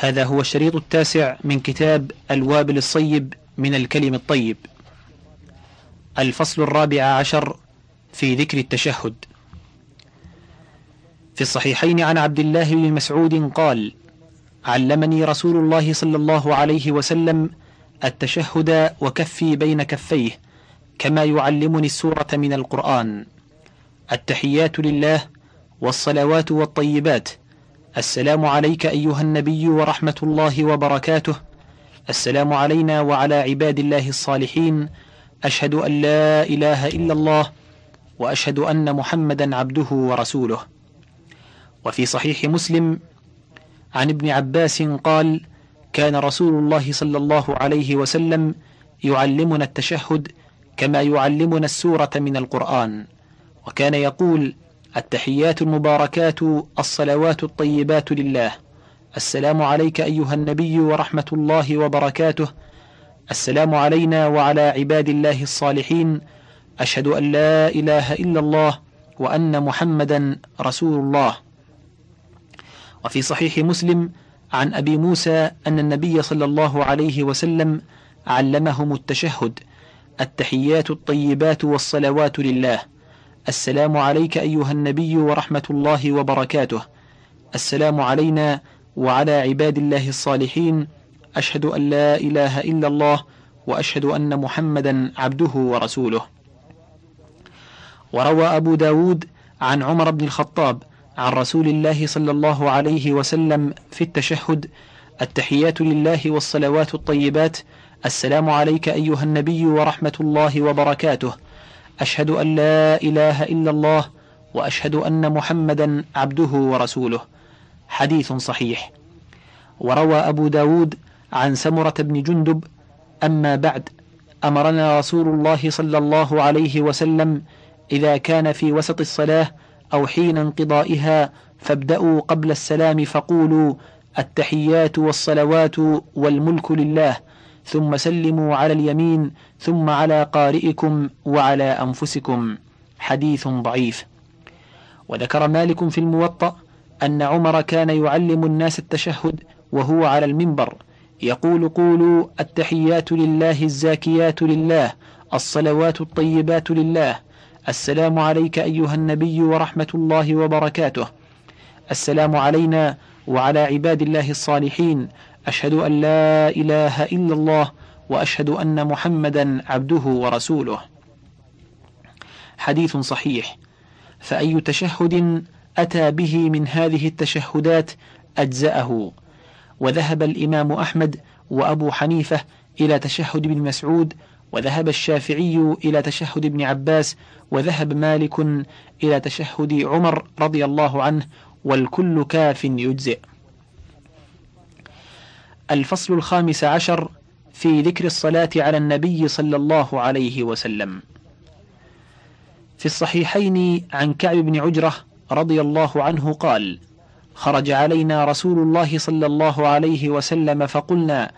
هذا هو الشريط التاسع من كتاب الوابل الصيب من الكلم الطيب. الفصل الرابع عشر في ذكر التشهد. في الصحيحين عن عبد الله بن مسعود قال علمني رسول الله صلى الله عليه وسلم التشهد وكفي بين كفيه كما يعلمني السورة من القرآن. التحيات لله والصلوات والطيبات السلام عليك أيها النبي ورحمة الله وبركاته. السلام علينا وعلى عباد الله الصالحين. أشهد أن لا إله إلا الله وأشهد أن محمدا عبده ورسوله. وفي صحيح مسلم عن ابن عباس قال كان رسول الله صلى الله عليه وسلم يعلمنا التشهد كما يعلمنا السورة من القرآن. وكان يقول التحيات المباركات الصلوات الطيبات لله. السلام عليك أيها النبي ورحمة الله وبركاته. السلام علينا وعلى عباد الله الصالحين. أشهد أن لا إله إلا الله وأن محمدا رسول الله. وفي صحيح مسلم عن أبي موسى أن النبي صلى الله عليه وسلم علمهم التشهد. التحيات الطيبات والصلوات لله. السلام عليك أيها النبي ورحمة الله وبركاته. السلام علينا وعلى عباد الله الصالحين. أشهد أن لا إله إلا الله وأشهد أن محمدا عبده ورسوله. وروى أبو داود عن عمر بن الخطاب عن رسول الله صلى الله عليه وسلم في التشهد التحيات لله والصلوات الطيبات. السلام عليك أيها النبي ورحمة الله وبركاته. أشهد أن لا إله إلا الله وأشهد أن محمدا عبده ورسوله. حديث صحيح. وروى أبو داود عن سمرة بن جندب أما بعد أمرنا رسول الله صلى الله عليه وسلم إذا كان في وسط الصلاة أو حين انقضائها فابدأوا قبل السلام فقولوا التحيات والصلوات والملك لله. ثم سلموا على اليمين ثم على قارئكم وعلى أنفسكم. حديث ضعيف. وذكر مالك في الموطأ أن عمر كان يعلم الناس التشهد وهو على المنبر يقول قولوا التحيات لله الزاكيات لله الصلوات الطيبات لله السلام عليك أيها النبي ورحمة الله وبركاته السلام علينا وعلى عباد الله الصالحين أشهد أن لا إله إلا الله وأشهد أن محمدا عبده ورسوله. حديث صحيح. فأي تشهد أتى به من هذه التشهدات أجزأه. وذهب الإمام أحمد وأبو حنيفة إلى تشهد ابن مسعود وذهب الشافعي إلى تشهد ابن عباس وذهب مالك إلى تشهد عمر رضي الله عنه والكل كاف يجزئ. الفصل الخامس عشر في ذكر الصلاة على النبي صلى الله عليه وسلم. في الصحيحين عن كعب بن عجرة رضي الله عنه قال خرج علينا رسول الله صلى الله عليه وسلم فقلنا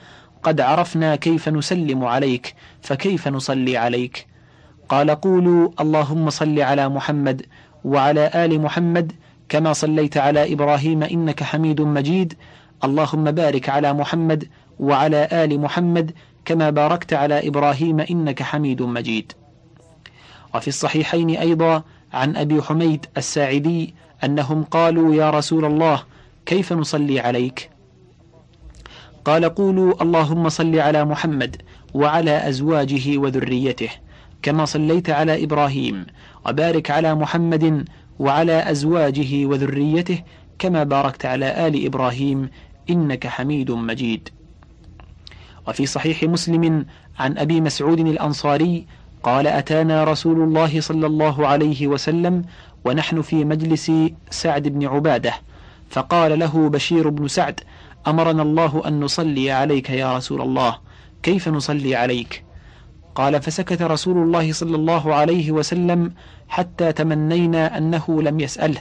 قد عرفنا كيف نسلم عليك فكيف نصلي عليك؟ قال قولوا اللهم صل على محمد وعلى آل محمد كما صليت على إبراهيم إنك حميد مجيد اللهم بارك على محمد وعلى آل محمد كما باركت على إبراهيم إنك حميد مجيد. وفي الصحيحين أيضا عن أبي حميد الساعدي أنهم قالوا يا رسول الله كيف نصلي عليك؟ قال قولوا اللهم صل على محمد وعلى أزواجه وذريته كما صليت على إبراهيم وبارك على محمد وعلى أزواجه وذريته كما باركت على آل إبراهيم إنك حميد مجيد. وفي صحيح مسلم عن أبي مسعود الأنصاري قال أتانا رسول الله صلى الله عليه وسلم ونحن في مجلس سعد بن عبادة فقال له بشير بن سعد أمرنا الله أن نصلي عليك يا رسول الله كيف نصلي عليك؟ قال فسكت رسول الله صلى الله عليه وسلم حتى تمنينا أنه لم يسأله.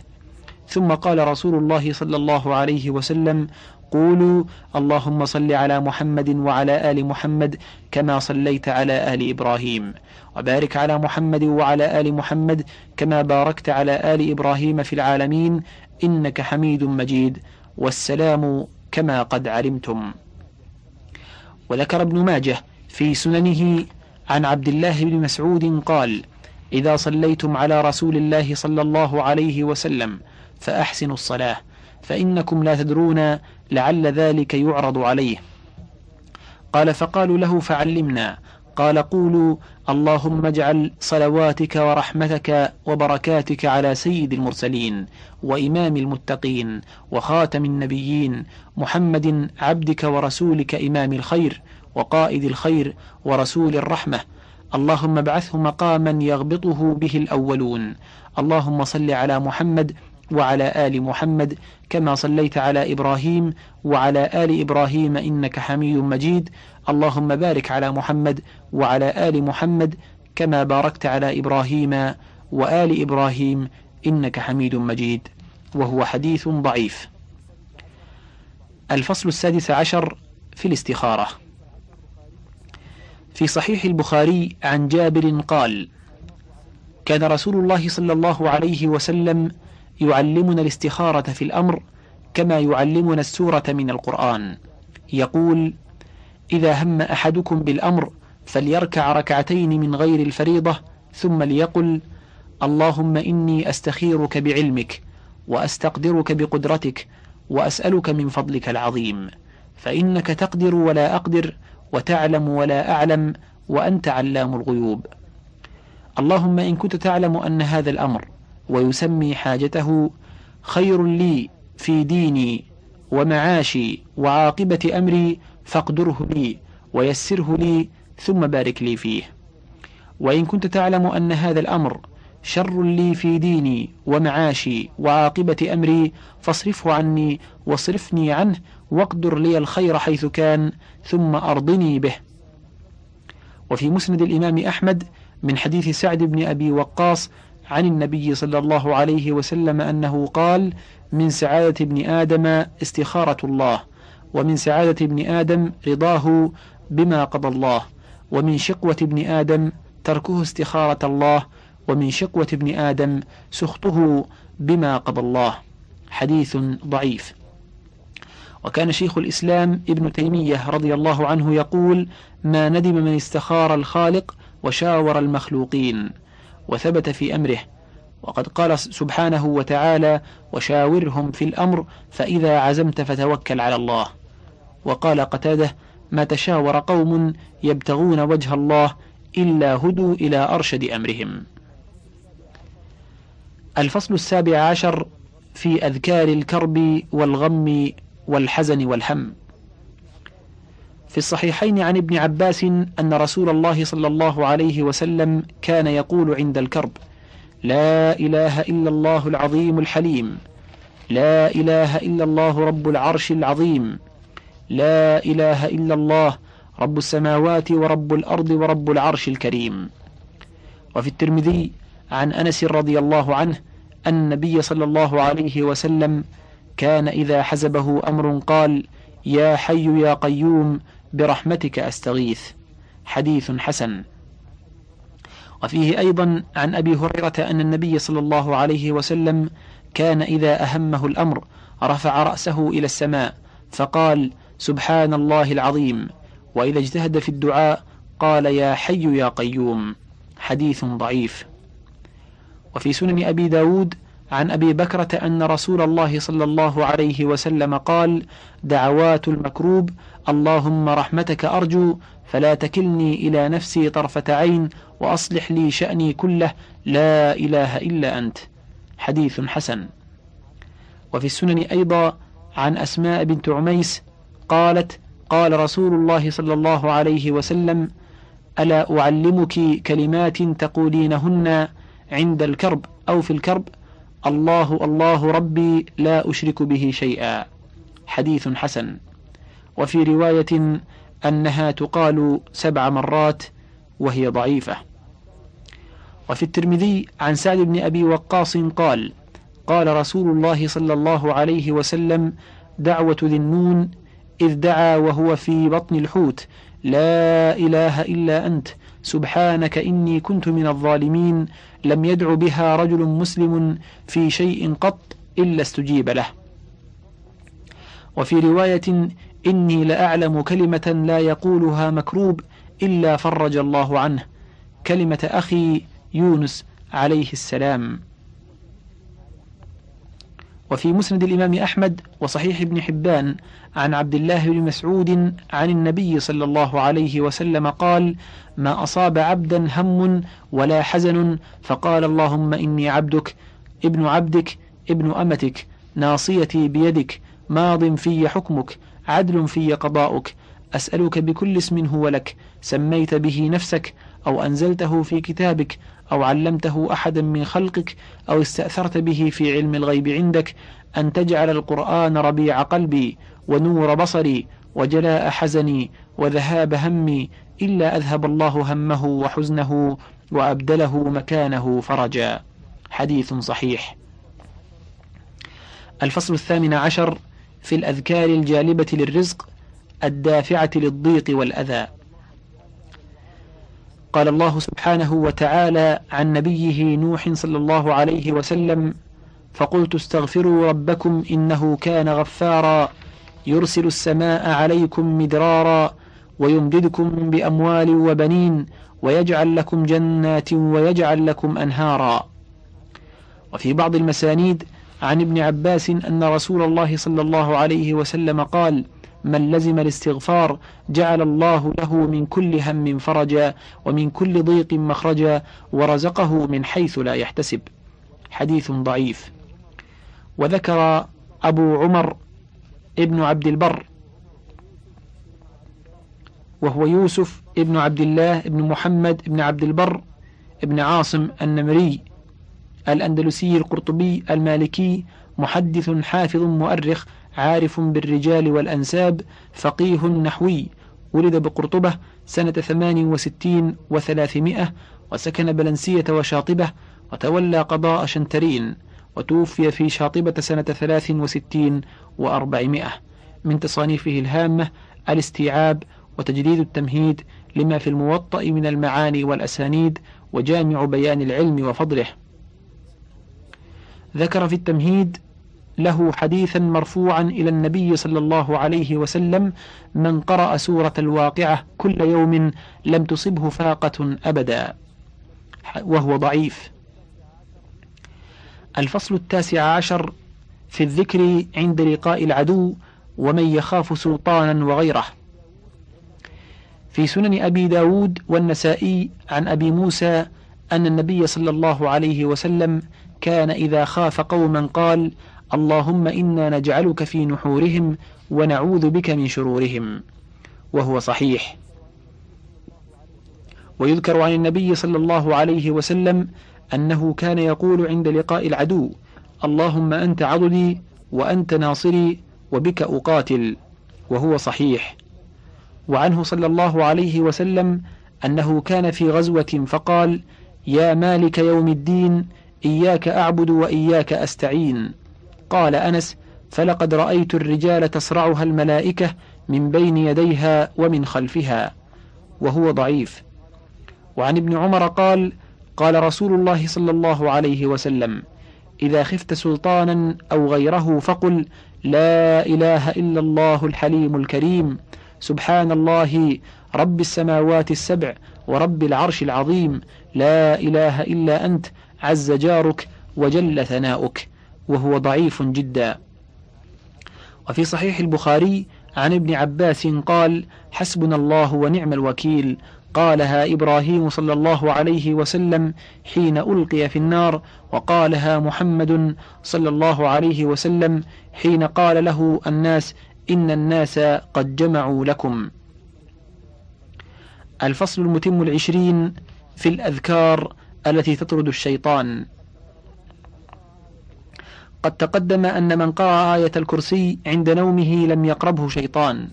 ثم قال رسول الله صلى الله عليه وسلم قولوا اللهم صل على محمد وعلى آل محمد كما صليت على آل إبراهيم. وبارك على محمد وعلى آل محمد كما باركت على آل إبراهيم في العالمين إنك حميد مجيد. والسلام كما قد علمتم. وذكر ابن ماجه في سننه عن عبد الله بن مسعود قال إذا صليتم على رسول الله صلى الله عليه وسلم فأحسنوا الصلاة فإنكم لا تدرون لعل ذلك يعرض عليه. قال فقالوا له فعلمنا. قال قولوا اللهم اجعل صلواتك ورحمتك وبركاتك على سيد المرسلين وإمام المتقين وخاتم النبيين محمد عبدك ورسولك إمام الخير وقائد الخير ورسول الرحمة. اللهم ابعثه مقاما يغبطه به الأولون. اللهم صل على محمد وعلى آل محمد كما صليت على إبراهيم وعلى آل إبراهيم إنك حميد مجيد. اللهم بارك على محمد وعلى آل محمد كما باركت على إبراهيم وآل إبراهيم إنك حميد مجيد. وهو حديث ضعيف. الفصل السادس عشر في الاستخارة. في صحيح البخاري عن جابر قال كان رسول الله صلى الله عليه وسلم يعلمنا الاستخارة في الأمر كما يعلمنا السورة من القرآن. يقول إذا هم أحدكم بالأمر فليركع ركعتين من غير الفريضة ثم ليقل اللهم إني أستخيرك بعلمك وأستقدرك بقدرتك وأسألك من فضلك العظيم. فإنك تقدر ولا أقدر وتعلم ولا أعلم وأنت علام الغيوب. اللهم إن كنت تعلم أن هذا الأمر ويسمي حاجته خير لي في ديني ومعاشي وعاقبة أمري فاقدره لي ويسره لي ثم بارك لي فيه. وإن كنت تعلم أن هذا الأمر شر لي في ديني ومعاشي وعاقبة أمري فاصرفه عني واصرفني عنه واقدر لي الخير حيث كان ثم أرضني به. وفي مسند الإمام أحمد من حديث سعد بن أبي وقاص عن النبي صلى الله عليه وسلم أنه قال من سعادة ابن آدم استخارة الله ومن سعادة ابن آدم رضاه بما قضى الله ومن شقوة ابن آدم تركه استخارة الله ومن شقوة ابن آدم سخطه بما قضى الله. حديث ضعيف. وكان شيخ الإسلام ابن تيمية رضي الله عنه يقول ما ندم من استخار الخالق وشاور المخلوقين. وثبت في أمره. وقد قال سبحانه وتعالى وشاورهم في الأمر فإذا عزمت فتوكل على الله. وقال قتاده ما تشاور قوم يبتغون وجه الله إلا هدوا إلى أرشد أمرهم. الفصل السابع عشر في أذكار الكرب والغم والحزن والهم. في الصحيحين عن ابن عباس أن رسول الله صلى الله عليه وسلم كان يقول عند الكرب لا إله إلا الله العظيم الحليم لا إله إلا الله رب العرش العظيم لا إله إلا الله رب السماوات ورب الأرض ورب العرش الكريم. وفي الترمذي عن أنس رضي الله عنه أن النبي صلى الله عليه وسلم كان إذا حزبه أمر قال يا حي يا قيوم برحمتك أستغيث. حديث حسن. وفيه أيضا عن أبي هريرة أن النبي صلى الله عليه وسلم كان إذا أهمه الأمر رفع رأسه إلى السماء فقال سبحان الله العظيم. وإذا اجتهد في الدعاء قال يا حي يا قيوم. حديث ضعيف. وفي سنن أبي داود عن أبي بكرة أن رسول الله صلى الله عليه وسلم قال دعوات المكروب اللهم رحمتك أرجو فلا تكلني إلى نفسي طرفة عين وأصلح لي شأني كله لا إله إلا أنت. حديث حسن. وفي السنن أيضا عن أسماء بنت عميس قالت قال رسول الله صلى الله عليه وسلم ألا أعلمك كلمات تقولينهن عند الكرب أو في الكرب؟ الله الله ربي لا أشرك به شيئا. حديث حسن. وفي رواية أنها تقال سبع مرات وهي ضعيفة. وفي الترمذي عن سعد بن أبي وقاص قال قال رسول الله صلى الله عليه وسلم دعوة ذي النون إذ دعا وهو في بطن الحوت. لا إله إلا أنت. سبحانك إني كنت من الظالمين. لم يدع بها رجل مسلم في شيء قط إلا استجيب له. وفي رواية إني لأعلم كلمة لا يقولها مكروب إلا فرج الله عنه كلمة أخي يونس عليه السلام. وفي مسند الإمام أحمد وصحيح ابن حبان عن عبد الله بن مسعود عن النبي صلى الله عليه وسلم قال ما أصاب عبدا هم ولا حزن فقال اللهم إني عبدك ابن عبدك ابن أمتك ناصيتي بيدك ماض في حكمك عدل في قضاؤك أسألك بكل اسم هو لك سميت به نفسك أو أنزلته في كتابك أو علمته أحدا من خلقك أو استأثرت به في علم الغيب عندك أن تجعل القرآن ربيع قلبي ونور بصري وجلاء حزني وذهاب همي إلا أذهب الله همه وحزنه وأبدله مكانه فرجا. حديث صحيح. الفصل الثامن عشر في الأذكار الجالبة للرزق الدافعة للضيق والأذى. قال الله سبحانه وتعالى عن نبيه نوح صلى الله عليه وسلم فقلت استغفروا ربكم إنه كان غفارا يرسل السماء عليكم مدرارا ويمددكم بأموال وبنين ويجعل لكم جنات ويجعل لكم أنهارا. وفي بعض المسانيد عن ابن عباس أن رسول الله صلى الله عليه وسلم قال من لزم الاستغفار جعل الله له من كل هم فرجا ومن كل ضيق مخرجا ورزقه من حيث لا يحتسب. حديث ضعيف. وذكر أبو عمر ابن عبد البر وهو يوسف ابن عبد الله ابن محمد ابن عبد البر ابن عاصم النمري الأندلسي القرطبي المالكي محدث حافظ مؤرخ عارف بالرجال والأنساب فقيه نحوي ولد بقرطبة سنة ثمان وستين وثلاثمائة وسكن بلنسية وشاطبة وتولى قضاء شنترين وتوفي في شاطبة سنة ثلاث وستين وأربعمائة. من تصانيفه الهامة الاستيعاب وتجديد التمهيد لما في الموطأ من المعاني والأسانيد وجامع بيان العلم وفضله. ذكر في التمهيد له حديثا مرفوعا إلى النبي صلى الله عليه وسلم من قرأ سورة الواقعة كل يوم لم تصبه فاقة أبدا. وهو ضعيف. الفصل التاسع عشر في الذكر عند لقاء العدو ومن يخاف سلطانا وغيره. في سنن أبي داود والنسائي عن أبي موسى أن النبي صلى الله عليه وسلم كان إذا خاف قوما قال اللهم إنا نجعلك في نحورهم ونعوذ بك من شرورهم. وهو صحيح. ويذكر عن النبي صلى الله عليه وسلم أنه كان يقول عند لقاء العدو اللهم أنت عضدي وأنت ناصري وبك أقاتل. وهو صحيح. وعنه صلى الله عليه وسلم أنه كان في غزوة فقال يا مالك يوم الدين إياك أعبد وإياك أستعين. قال أنس فلقد رأيت الرجال تصرعها الملائكة من بين يديها ومن خلفها وهو ضعيف. وعن ابن عمر قال قال رسول الله صلى الله عليه وسلم إذا خفت سلطانا أو غيره فقل لا إله إلا الله الحليم الكريم سبحان الله رب السماوات السبع ورب العرش العظيم لا إله إلا أنت عز جارك وجل ثناؤك. وهو ضعيف جدا. وفي صحيح البخاري عن ابن عباس قال حسبنا الله ونعم الوكيل قالها إبراهيم صلى الله عليه وسلم حين ألقي في النار وقالها محمد صلى الله عليه وسلم حين قال له الناس إن الناس قد جمعوا لكم الفصل المتم العشرين في الأذكار التي تطرد الشيطان. قد تقدم أن من قرأ آية الكرسي عند نومه لم يقربه شيطان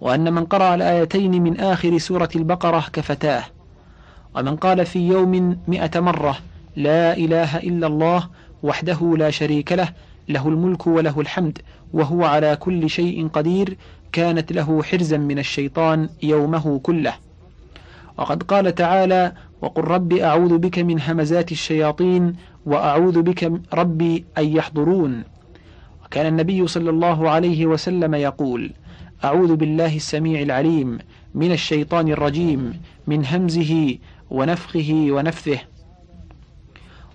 وأن من قرأ الآيتين من آخر سورة البقرة كفتاه ومن قال في يوم مئة مرة لا إله إلا الله وحده لا شريك له له الملك وله الحمد وهو على كل شيء قدير كانت له حرزا من الشيطان يومه كله. وقد قال تعالى وقل رب أعوذ بك من همزات الشياطين وأعوذ بك ربي أن يحضرون. وكان النبي صلى الله عليه وسلم يقول أعوذ بالله السميع العليم من الشيطان الرجيم من همزه ونفخه ونفثه.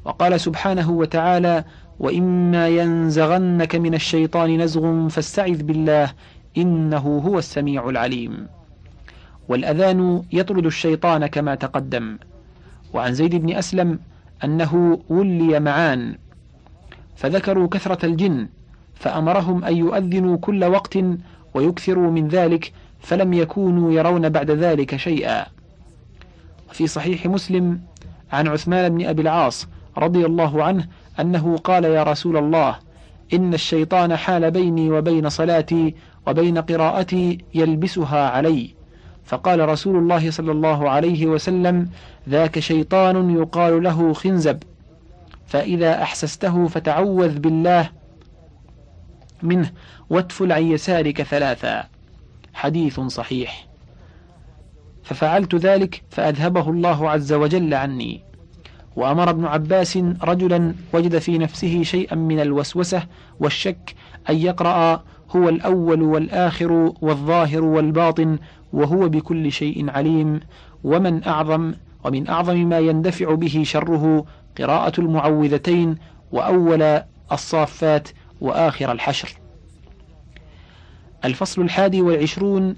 وقال سبحانه وتعالى وإما ينزغنك من الشيطان نزغ فاستعذ بالله إنه هو السميع العليم. والأذان يطرد الشيطان كما تقدم. وعن زيد بن أسلم أنه ولي معان فذكروا كثرة الجن فأمرهم أن يؤذنوا كل وقت ويكثروا من ذلك فلم يكونوا يرون بعد ذلك شيئا. في صحيح مسلم عن عثمان بن أبي العاص رضي الله عنه أنه قال يا رسول الله إن الشيطان حال بيني وبين صلاتي وبين قراءتي يلبسها علي فقال رسول الله صلى الله عليه وسلم ذاك شيطان يقال له خنزب فإذا أحسسته فتعوذ بالله منه واتفل عن يسارك ثلاثا. حديث صحيح. ففعلت ذلك فأذهبه الله عز وجل عني. وأمر ابن عباس رجلا وجد في نفسه شيئا من الوسوسة والشك أن يقرأ هو الأول والآخر والظاهر والباطن وهو بكل شيء عليم ومن أعظم ومن أعظم ما يندفع به شره قراءة المعوذتين وأول الصافات وآخر الحشر. الفصل الحادي والعشرون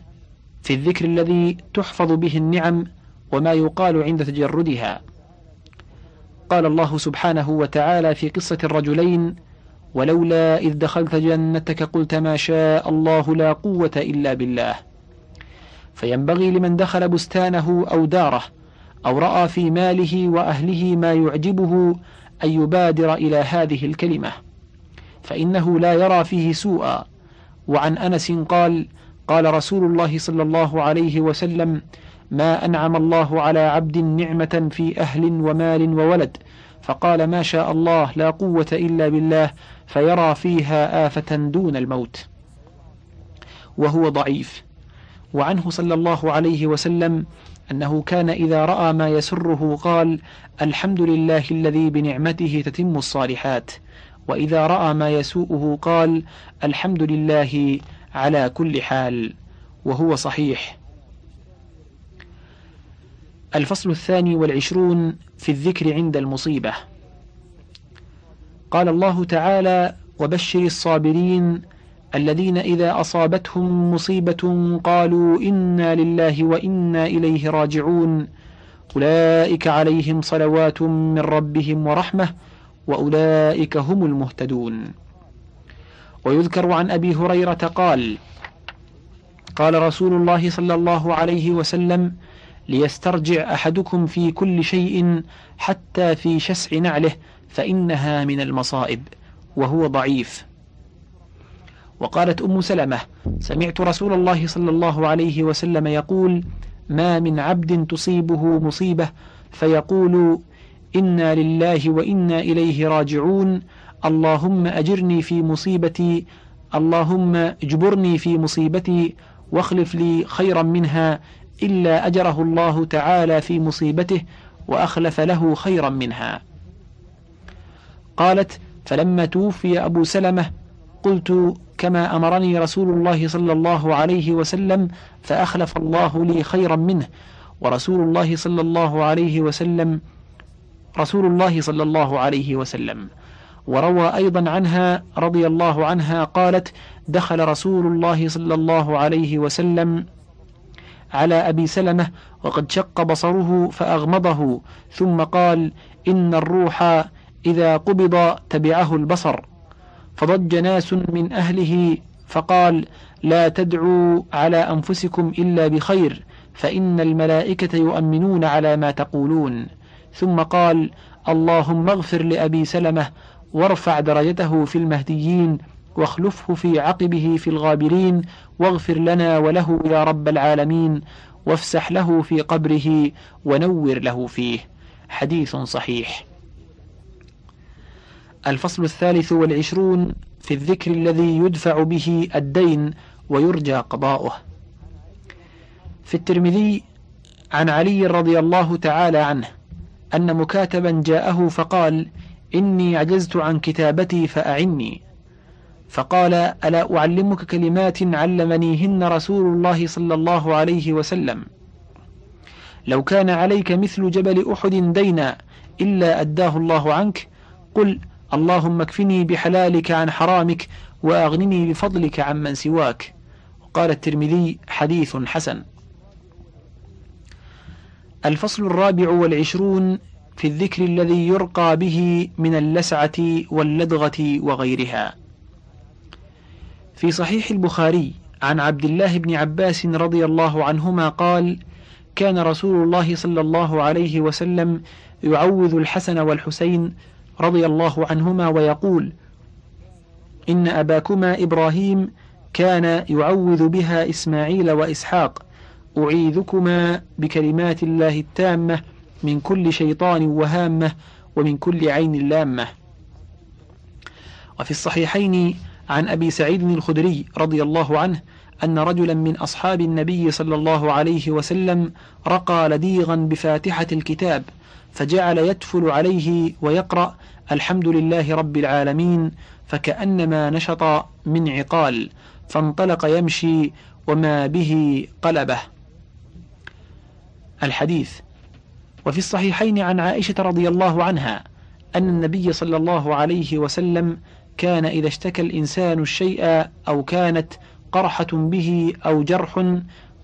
في الذكر الذي تحفظ به النعم وما يقال عند تجردها. قال الله سبحانه وتعالى في قصة الرجلين ولولا إذ دخلت جنتك قلت ما شاء الله لا قوة إلا بالله فينبغي لمن دخل بستانه أو داره أو رأى في ماله وأهله ما يعجبه أن يبادر إلى هذه الكلمة. فإنه لا يرى فيه سوءا. وعن أنس قال قال رسول الله صلى الله عليه وسلم ما أنعم الله على عبد نعمة في أهل ومال وولد. فقال ما شاء الله لا قوة إلا بالله فيرى فيها آفة دون الموت. وهو ضعيف. وعنه صلى الله عليه وسلم أنه كان إذا رأى ما يسره قال الحمد لله الذي بنعمته تتم الصالحات وإذا رأى ما يسوءه قال الحمد لله على كل حال وهو صحيح. الفصل الثاني والعشرون في الذكر عند المصيبة. قال الله تعالى وبشر الصابرين الذين إذا أصابتهم مصيبة قالوا إنا لله وإنا إليه راجعون. أولئك عليهم صلوات من ربهم ورحمة وأولئك هم المهتدون. ويذكر عن أبي هريرة قال قال رسول الله صلى الله عليه وسلم ليسترجع أحدكم في كل شيء حتى في شسع نعله فإنها من المصائب وهو ضعيف. وقالت أم سلمة سمعت رسول الله صلى الله عليه وسلم يقول ما من عبد تصيبه مصيبة. فيقول إنا لله وإنا إليه راجعون. اللهم أجرني في مصيبتي اللهم اجبرني في مصيبتي واخلف لي خيرا منها إلا أجره الله تعالى في مصيبته وأخلف له خيرا منها. قالت فلما توفي أبو سلمة قلت كما أمرني رسول الله صلى الله عليه وسلم فأخلف الله لي خيرا منه. ورسول الله صلى الله عليه وسلم رسول الله صلى الله عليه وسلم. وروى أيضا عنها رضي الله عنها قالت دخل رسول الله صلى الله عليه وسلم على أبي سلمة وقد شق بصره فأغمضه ثم قال إن الروح إذا قبض تبعه البصر. فضج ناس من أهله فقال لا تدعوا على أنفسكم إلا بخير فإن الملائكة يؤمنون على ما تقولون. ثم قال اللهم اغفر لأبي سلمة وارفع درجته في المهديين واخلفه في عقبه في الغابرين واغفر لنا وله يا رب العالمين وافسح له في قبره ونور له فيه. حديث صحيح. الفصل الثالث والعشرون في الذكر الذي يدفع به الدين ويرجى قضاؤه. في الترمذي عن علي رضي الله تعالى عنه أن مكاتبا جاءه فقال إني عجزت عن كتابتي فأعني فقال ألا أعلمك كلمات علمنيهن رسول الله صلى الله عليه وسلم؟ لو كان عليك مثل جبل أحد دينا إلا أداه الله عنك قل اللهم اكفني بحلالك عن حرامك وأغنني بفضلك عمن سواك. قال الترمذي حديث حسن. الفصل الرابع والعشرون في الذكر الذي يرقى به من اللسعة واللدغة وغيرها. في صحيح البخاري عن عبد الله بن عباس رضي الله عنهما قال كان رسول الله صلى الله عليه وسلم يعوذ الحسن والحسين رضي الله عنهما ويقول إن أباكما إبراهيم كان يعوذ بها إسماعيل وإسحاق أعيذكما بكلمات الله التامة من كل شيطان وهامة ومن كل عين لامة. وفي الصحيحين عن أبي سعيد الخدري رضي الله عنه أن رجلا من أصحاب النبي صلى الله عليه وسلم رقى لديغا بفاتحة الكتاب فجعل يتفل عليه ويقرأ الحمد لله رب العالمين فكأنما نشط من عقال فانطلق يمشي وما به قلبه. الحديث وفي الصحيحين عن عائشة رضي الله عنها أن النبي صلى الله عليه وسلم كان إذا اشتكى الإنسان الشيء أو كانت قرحة به أو جرح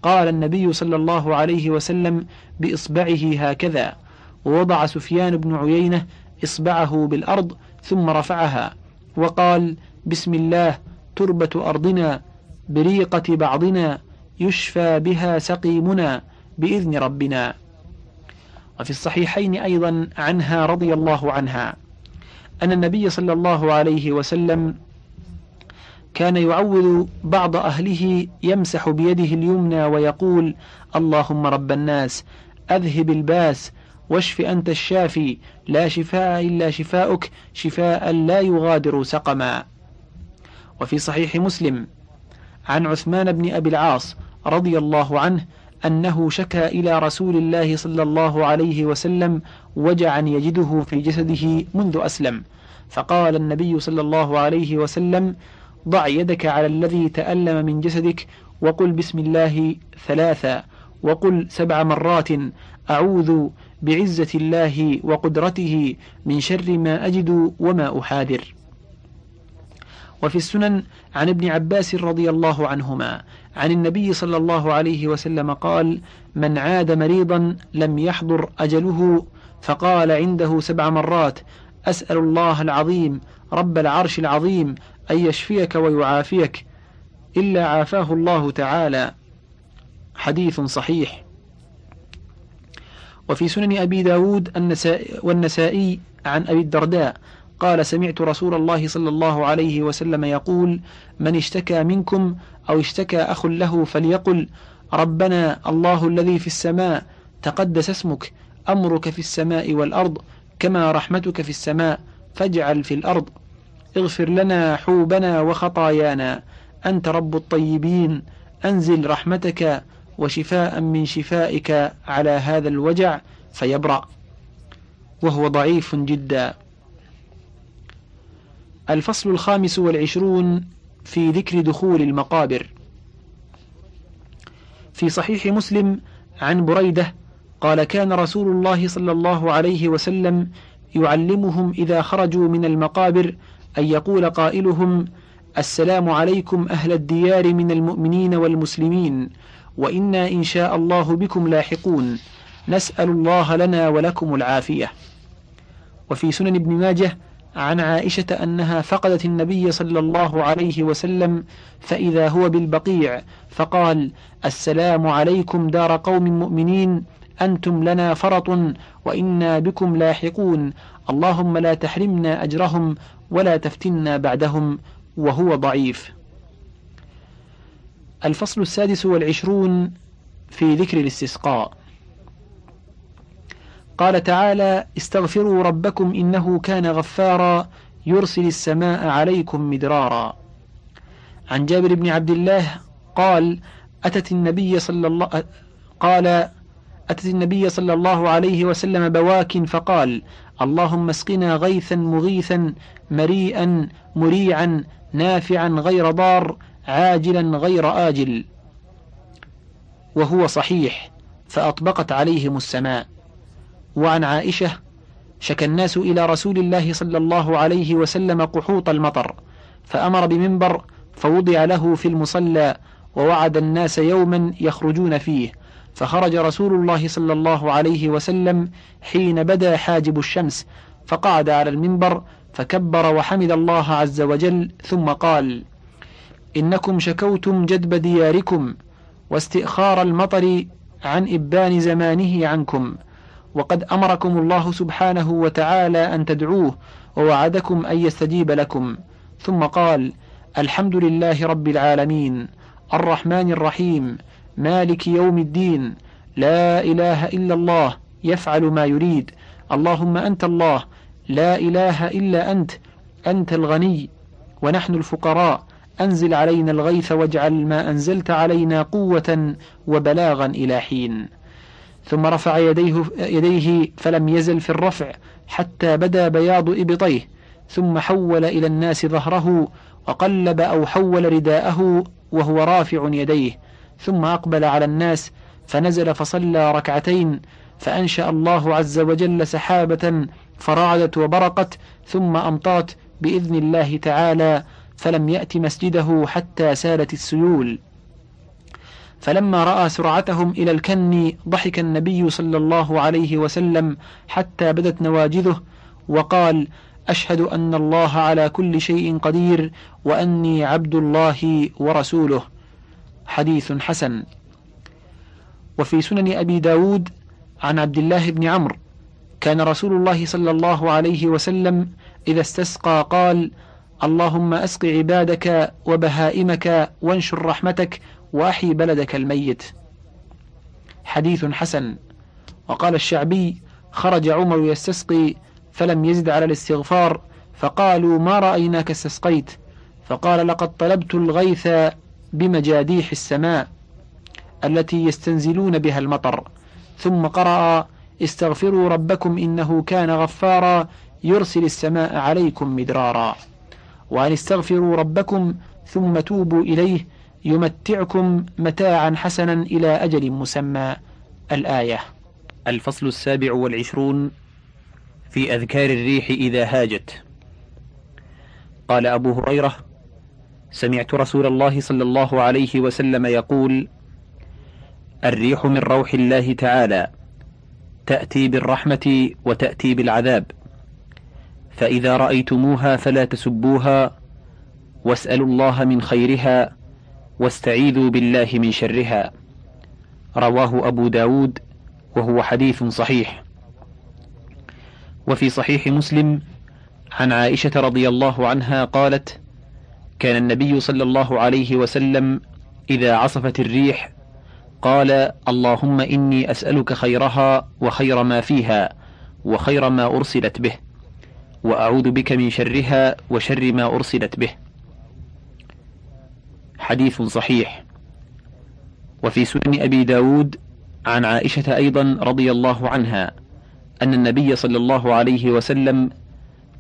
قال النبي صلى الله عليه وسلم بإصبعه هكذا ووضع سفيان بن عيينة إصبعه بالأرض ثم رفعها وقال بسم الله تربة أرضنا بريقة بعضنا يشفى بها سقيمنا بإذن ربنا. وفي الصحيحين أيضا عنها رضي الله عنها أن النبي صلى الله عليه وسلم كان يعوذ بعض أهله يمسح بيده اليمنى ويقول اللهم رب الناس أذهب الباس واشف أنت الشافي لا شفاء إلا شفاؤك شفاء لا يغادر سقما. وفي صحيح مسلم عن عثمان بن أبي العاص رضي الله عنه أنه شكى إلى رسول الله صلى الله عليه وسلم وجعا يجده في جسده منذ أسلم. فقال النبي صلى الله عليه وسلم ضع يدك على الذي تألم من جسدك وقل بسم الله ثلاثا وقل سبع مرات أعوذ بعزة الله وقدرته من شر ما أجد وما أحاذر. وفي السنن عن ابن عباس رضي الله عنهما عن النبي صلى الله عليه وسلم قال من عاد مريضا لم يحضر أجله فقال عنده سبع مرات أسأل الله العظيم رب العرش العظيم أن يشفيك ويعافيك إلا عافاه الله تعالى حديث صحيح. وفي سنن أبي داود النسائي والنسائي عن أبي الدرداء قال سمعت رسول الله صلى الله عليه وسلم يقول من اشتكى منكم أو اشتكى أخ له فليقل ربنا الله الذي في السماء تقدس اسمك أمرك في السماء والأرض كما رحمتك في السماء فاجعل في الأرض. اغفر لنا حوبنا وخطايانا أنت رب الطيبين أنزل رحمتك وشفاء من شفائك على هذا الوجع فيبرأ. وهو ضعيف جدا. الفصل الخامس والعشرون في ذكر دخول المقابر. في صحيح مسلم عن بريدة قال كان رسول الله صلى الله عليه وسلم يعلمهم إذا خرجوا من المقابر أن يقول قائلهم السلام عليكم أهل الديار من المؤمنين والمسلمين وإنا إن شاء الله بكم لاحقون. نسأل الله لنا ولكم العافية. وفي سنن ابن ماجه عن عائشة أنها فقدت النبي صلى الله عليه وسلم فإذا هو بالبقيع فقال السلام عليكم دار قوم مؤمنين أنتم لنا فرط وإنا بكم لاحقون. اللهم لا تحرمنا أجرهم ولا تفتنا بعدهم وهو ضعيف. الفصل السادس والعشرون في ذكر الاستسقاء. قال تعالى استغفروا ربكم إنه كان غفارا يرسل السماء عليكم مدرارا. عن جابر بن عبد الله قال أتت النبي صلى الله قال أتت النبي صلى الله عليه وسلم بواك فقال اللهم اسقنا غيثا مغيثا مريئا مريعا نافعا غير ضار عاجلا غير آجل وهو صحيح فأطبقت عليهم السماء. وعن عائشة شكى الناس إلى رسول الله صلى الله عليه وسلم قحوط المطر فأمر بمنبر فوضع له في المصلى ووعد الناس يوما يخرجون فيه. فخرج رسول الله صلى الله عليه وسلم حين بدا حاجب الشمس فقعد على المنبر فكبر وحمد الله عز وجل ثم قال إنكم شكوتم جدب دياركم واستئخار المطر عن إبان زمانه عنكم وقد أمركم الله سبحانه وتعالى أن تدعوه ووعدكم أن يستجيب لكم. ثم قال الحمد لله رب العالمين الرحمن الرحيم مالك يوم الدين لا إله إلا الله يفعل ما يريد اللهم أنت الله لا إله إلا أنت أنت الغني ونحن الفقراء. أنزل علينا الغيث واجعل ما أنزلت علينا قوة وبلاغا إلى حين. ثم رفع يديه, يديه فلم يزل في الرفع حتى بدا بياض إبطيه ثم حول إلى الناس ظهره وقلب أو حول رداءه وهو رافع يديه ثم أقبل على الناس فنزل فصلى ركعتين فأنشأ الله عز وجل سحابة فرعدت وبرقت ثم أمطرت بإذن الله تعالى فلم يأت مسجده حتى سالت السيول. فلما رأى سرعتهم إلى الكن ضحك النبي صلى الله عليه وسلم حتى بدت نواجذه وقال أشهد أن الله على كل شيء قدير وأني عبد الله ورسوله. حديث حسن. وفي سنن أبي داود عن عبد الله بن عمرو كان رسول الله صلى الله عليه وسلم إذا استسقى قال اللهم أسق عبادك وبهائمك وانشر رحمتك وأحي بلدك الميت. حديث حسن. وقال الشعبي خرج عمر يستسقي فلم يزد على الاستغفار فقالوا ما رأيناك استسقيت؟ فقال لقد طلبت الغيث بمجاديح السماء التي يستنزلون بها المطر ثم قرأ استغفروا ربكم إنه كان غفارا يرسل السماء عليكم مدرارا. وأن استغفروا ربكم ثم توبوا إليه يمتعكم متاعا حسنا إلى أجل مسمى الآية. الفصل السابع والعشرون في أذكار الريح إذا هاجت. قال أبو هريرة سمعت رسول الله صلى الله عليه وسلم يقول الريح من روح الله تعالى تأتي بالرحمة وتأتي بالعذاب. فإذا رأيتموها فلا تسبوها واسألوا الله من خيرها واستعيذوا بالله من شرها. رواه أبو داود وهو حديث صحيح. وفي صحيح مسلم عن عائشة رضي الله عنها قالت كان النبي صلى الله عليه وسلم إذا عصفت الريح قال اللهم إني أسألك خيرها وخير ما فيها وخير ما أرسلت به. وأعوذ بك من شرها وشر ما أرسلت به. حديث صحيح. وفي سنن أبي داود عن عائشة أيضا رضي الله عنها أن النبي صلى الله عليه وسلم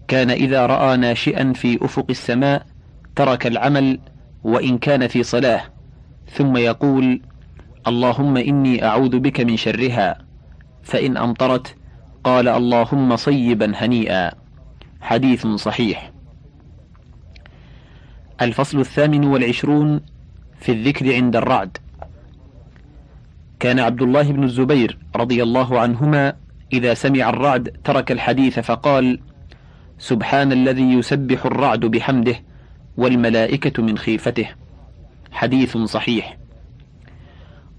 كان إذا رأى ناشئا في أفق السماء ترك العمل وإن كان في صلاة ثم يقول اللهم إني أعوذ بك من شرها. فإن أمطرت قال اللهم صيبا هنيئا. حديث صحيح. الفصل الثامن والعشرون في الذكر عند الرعد. كان عبد الله بن الزبير رضي الله عنهما إذا سمع الرعد ترك الحديث فقال سبحان الذي يسبح الرعد بحمده والملائكة من خيفته. حديث صحيح.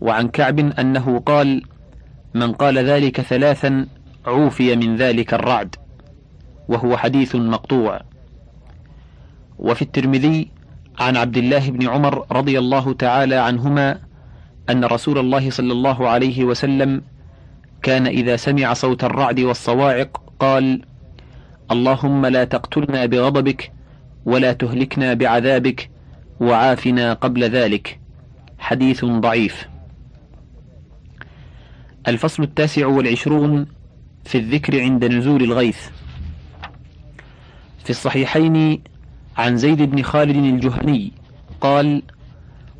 وعن كعب أنه قال من قال ذلك ثلاثا عوفي من ذلك الرعد. وهو حديث مقطوع. وفي الترمذي عن عبد الله بن عمر رضي الله تعالى عنهما أن رسول الله صلى الله عليه وسلم كان إذا سمع صوت الرعد والصواعق قال اللهم لا تقتلنا بغضبك ولا تهلكنا بعذابك وعافنا قبل ذلك حديث ضعيف. الفصل التاسع والعشرون في الذكر عند نزول الغيث. في الصحيحين عن زيد بن خالد الجهني قال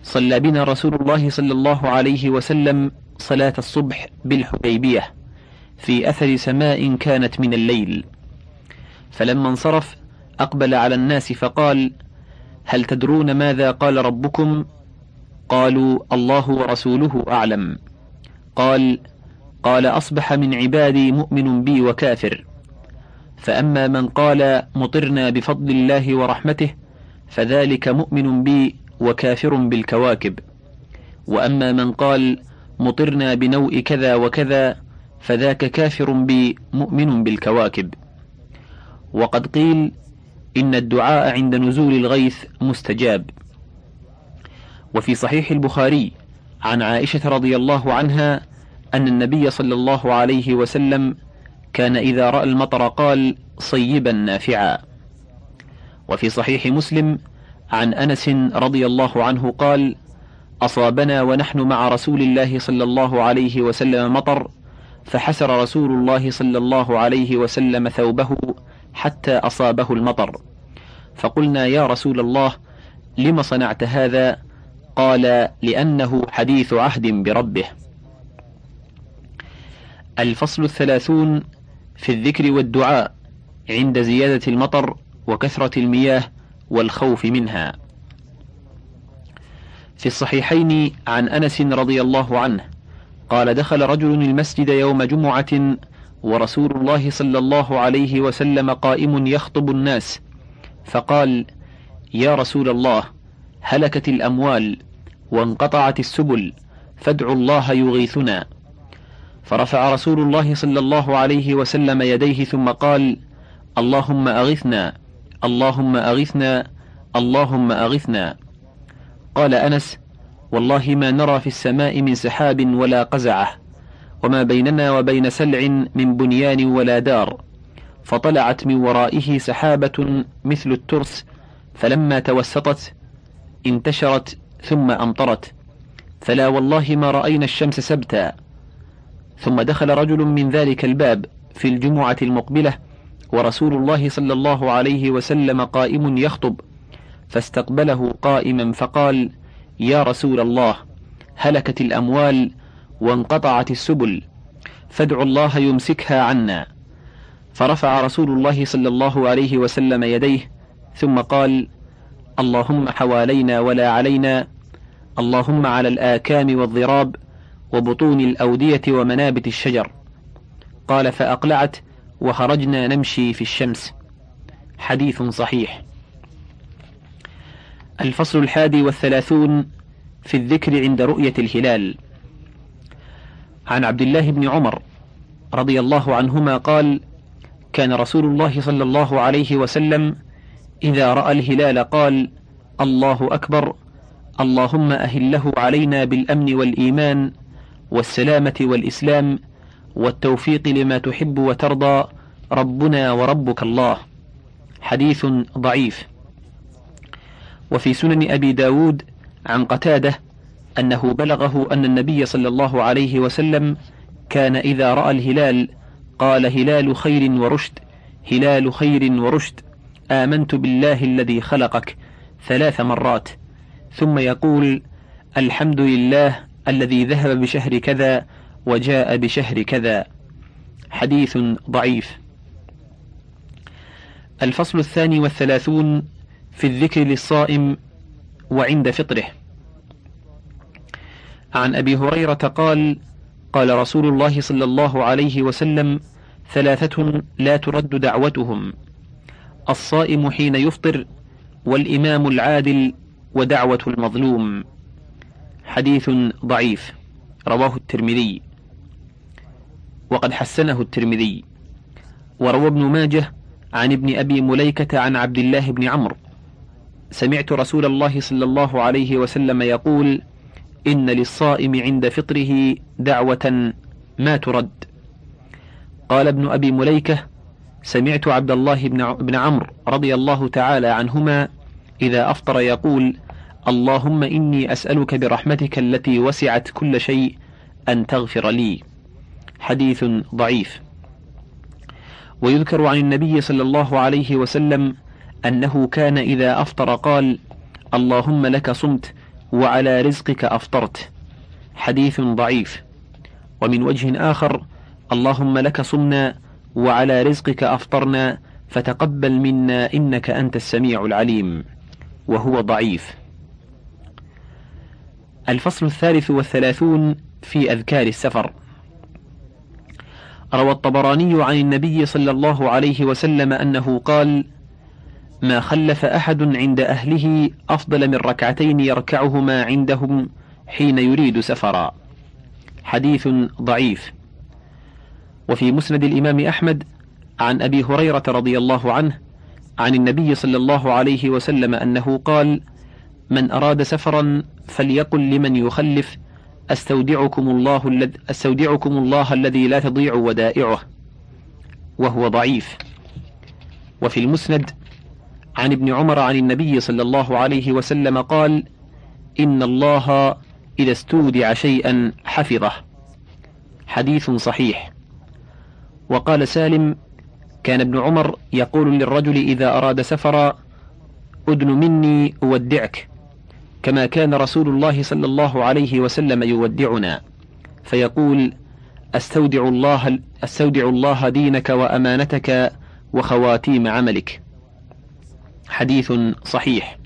صلى بنا رسول الله صلى الله عليه وسلم صلاة الصبح بالحديبية في أثر سماء كانت من الليل. فلما انصرف أقبل على الناس فقال هل تدرون ماذا قال ربكم؟ قالوا الله ورسوله أعلم قال قال أصبح من عبادي مؤمن بي وكافر فأما من قال مطرنا بفضل الله ورحمته فذلك مؤمن بي وكافر بالكواكب. وأما من قال مطرنا بنوء كذا وكذا فذاك كافر بي مؤمن بالكواكب. وقد قيل إن الدعاء عند نزول الغيث مستجاب. وفي صحيح البخاري عن عائشة رضي الله عنها أن النبي صلى الله عليه وسلم كان إذا رأى المطر قال صيبا نافعا. وفي صحيح مسلم عن أنس رضي الله عنه قال أصابنا ونحن مع رسول الله صلى الله عليه وسلم مطر فحسر رسول الله صلى الله عليه وسلم ثوبه حتى أصابه المطر. فقلنا يا رسول الله لم صنعت هذا؟ قال لأنه حديث عهد بربه. الفصل الثلاثون في الذكر والدعاء عند زيادة المطر وكثرة المياه والخوف منها. في الصحيحين عن أنس رضي الله عنه قال دخل رجل المسجد يوم جمعة ورسول الله صلى الله عليه وسلم قائم يخطب الناس فقال يا رسول الله هلكت الأموال وانقطعت السبل فادعوا الله يغيثنا. فرفع رسول الله صلى الله عليه وسلم يديه ثم قال اللهم أغثنا اللهم أغثنا اللهم أغثنا. قال أنس والله ما نرى في السماء من سحاب ولا قزعة وما بيننا وبين سلع من بنيان ولا دار. فطلعت من ورائه سحابة مثل الترس فلما توسطت انتشرت ثم أمطرت. فلا والله ما رأينا الشمس سبتا. ثم دخل رجل من ذلك الباب في الجمعة المقبلة ورسول الله صلى الله عليه وسلم قائم يخطب فاستقبله قائما فقال يا رسول الله هلكت الأموال وانقطعت السبل فادعوا الله يمسكها عنا. فرفع رسول الله صلى الله عليه وسلم يديه ثم قال اللهم حوالينا ولا علينا اللهم على الآكام والضراب وبطون الأودية ومنابت الشجر. قال فأقلعت وخرجنا نمشي في الشمس. حديث صحيح. الفصل الحادي والثلاثون في الذكر عند رؤية الهلال. عن عبد الله بن عمر رضي الله عنهما قال كان رسول الله صلى الله عليه وسلم إذا رأى الهلال قال الله أكبر اللهم أهله علينا بالأمن والإيمان والسلامة والإسلام والتوفيق لما تحب وترضى ربنا وربك الله. حديث ضعيف. وفي سنن أبي داود عن قتادة أنه بلغه أن النبي صلى الله عليه وسلم كان إذا رأى الهلال قال هلال خير ورشد هلال خير ورشد آمنت بالله الذي خلقك ثلاث مرات. ثم يقول الحمد لله الذي ذهب بشهر كذا وجاء بشهر كذا. حديث ضعيف. الفصل الثاني والثلاثون في الذكر للصائم وعند فطره. عن أبي هريرة قال قال رسول الله صلى الله عليه وسلم ثلاثة لا ترد دعوتهم. الصائم حين يفطر والإمام العادل ودعوة المظلوم. حديث ضعيف رواه الترمذي وقد حسنه الترمذي وروى ابن ماجه عن ابن أبي مليكة عن عبد الله بن عمرو سمعت رسول الله صلى الله عليه وسلم يقول إن للصائم عند فطره دعوة ما ترد. قال ابن أبي مليكة سمعت عبد الله بن عمرو رضي الله تعالى عنهما إذا أفطر يقول اللهم إني أسألك برحمتك التي وسعت كل شيء أن تغفر لي. حديث ضعيف. ويذكر عن النبي صلى الله عليه وسلم أنه كان إذا أفطر قال اللهم لك صمت وعلى رزقك أفطرت حديث ضعيف. ومن وجه آخر اللهم لك صمنا وعلى رزقك أفطرنا فتقبل منا إنك أنت السميع العليم وهو ضعيف. الفصل الثالث والثلاثون في أذكار السفر. روى الطبراني عن النبي صلى الله عليه وسلم أنه قال ما خلف أحد عند أهله أفضل من ركعتين يركعهما عندهم حين يريد سفرا حديث ضعيف. وفي مسند الإمام أحمد عن أبي هريرة رضي الله عنه عن النبي صلى الله عليه وسلم أنه قال من أراد سفرا فليقل لمن يخلف أستودعكم الله الذي أستودعكم الله الذي لا تضيع ودائعه وهو ضعيف. وفي المسند عن ابن عمر عن النبي صلى الله عليه وسلم قال إن الله إذا استودع شيئا حفظه. حديث صحيح. وقال سالم كان ابن عمر يقول للرجل إذا أراد سفرا أدن مني أودعك. كما كان رسول الله صلى الله عليه وسلم يودعنا فيقول أستودع الله أستودع الله دينك وأمانتك وخواتيم عملك. حديث صحيح.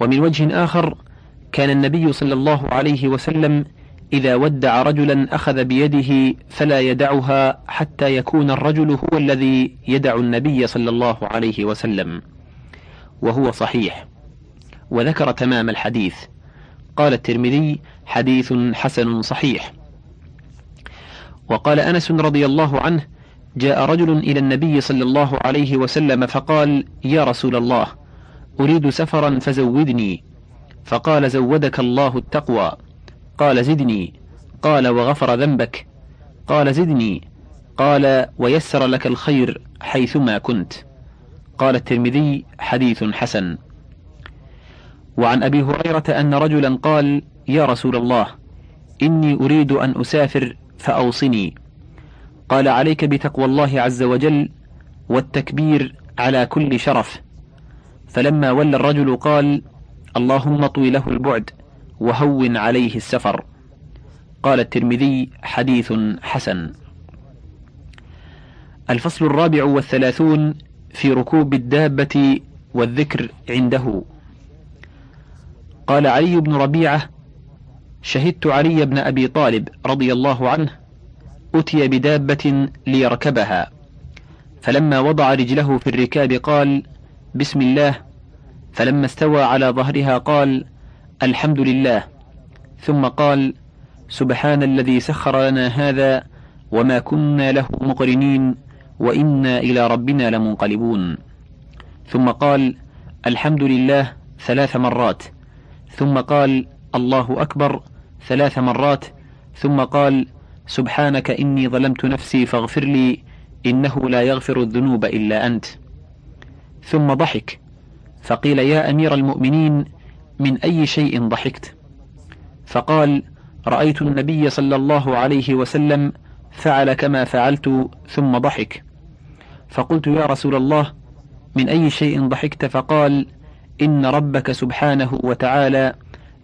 ومن وجه آخر كان النبي صلى الله عليه وسلم إذا ودع رجلا أخذ بيده فلا يدعها حتى يكون الرجل هو الذي يدع النبي صلى الله عليه وسلم وهو صحيح. وذكر تمام الحديث. قال الترمذي حديث حسن صحيح. وقال أنس رضي الله عنه جاء رجل إلى النبي صلى الله عليه وسلم فقال يا رسول الله أريد سفرا فزودني. فقال زودك الله التقوى. قال زدني. قال وغفر ذنبك. قال زدني. قال ويسر لك الخير حيثما كنت. قال الترمذي حديث حسن. وعن أبي هريرة أن رجلا قال يا رسول الله إني أريد أن أسافر فأوصني. قال عليك بتقوى الله عز وجل والتكبير على كل شرف. فلما ولى الرجل قال اللهم طوي له البعد وهون عليه السفر. قال الترمذي حديث حسن. الفصل الرابع والثلاثون في ركوب الدابة والذكر عنده. قال علي بن ربيعة شهدت علي بن أبي طالب رضي الله عنه أتي بدابة ليركبها. فلما وضع رجله في الركاب قال بسم الله. فلما استوى على ظهرها قال الحمد لله. ثم قال سبحان الذي سخر لنا هذا وما كنا له مقرنين وإنا إلى ربنا لمنقلبون. ثم قال الحمد لله ثلاث مرات. ثم قال الله أكبر ثلاث مرات ثم قال سبحانك إني ظلمت نفسي فاغفر لي إنه لا يغفر الذنوب إلا أنت. ثم ضحك فقيل يا أمير المؤمنين من أي شيء ضحكت؟ فقال رأيت النبي صلى الله عليه وسلم فعل كما فعلت ثم ضحك. فقلت يا رسول الله من أي شيء ضحكت؟ فقال إن ربك سبحانه وتعالى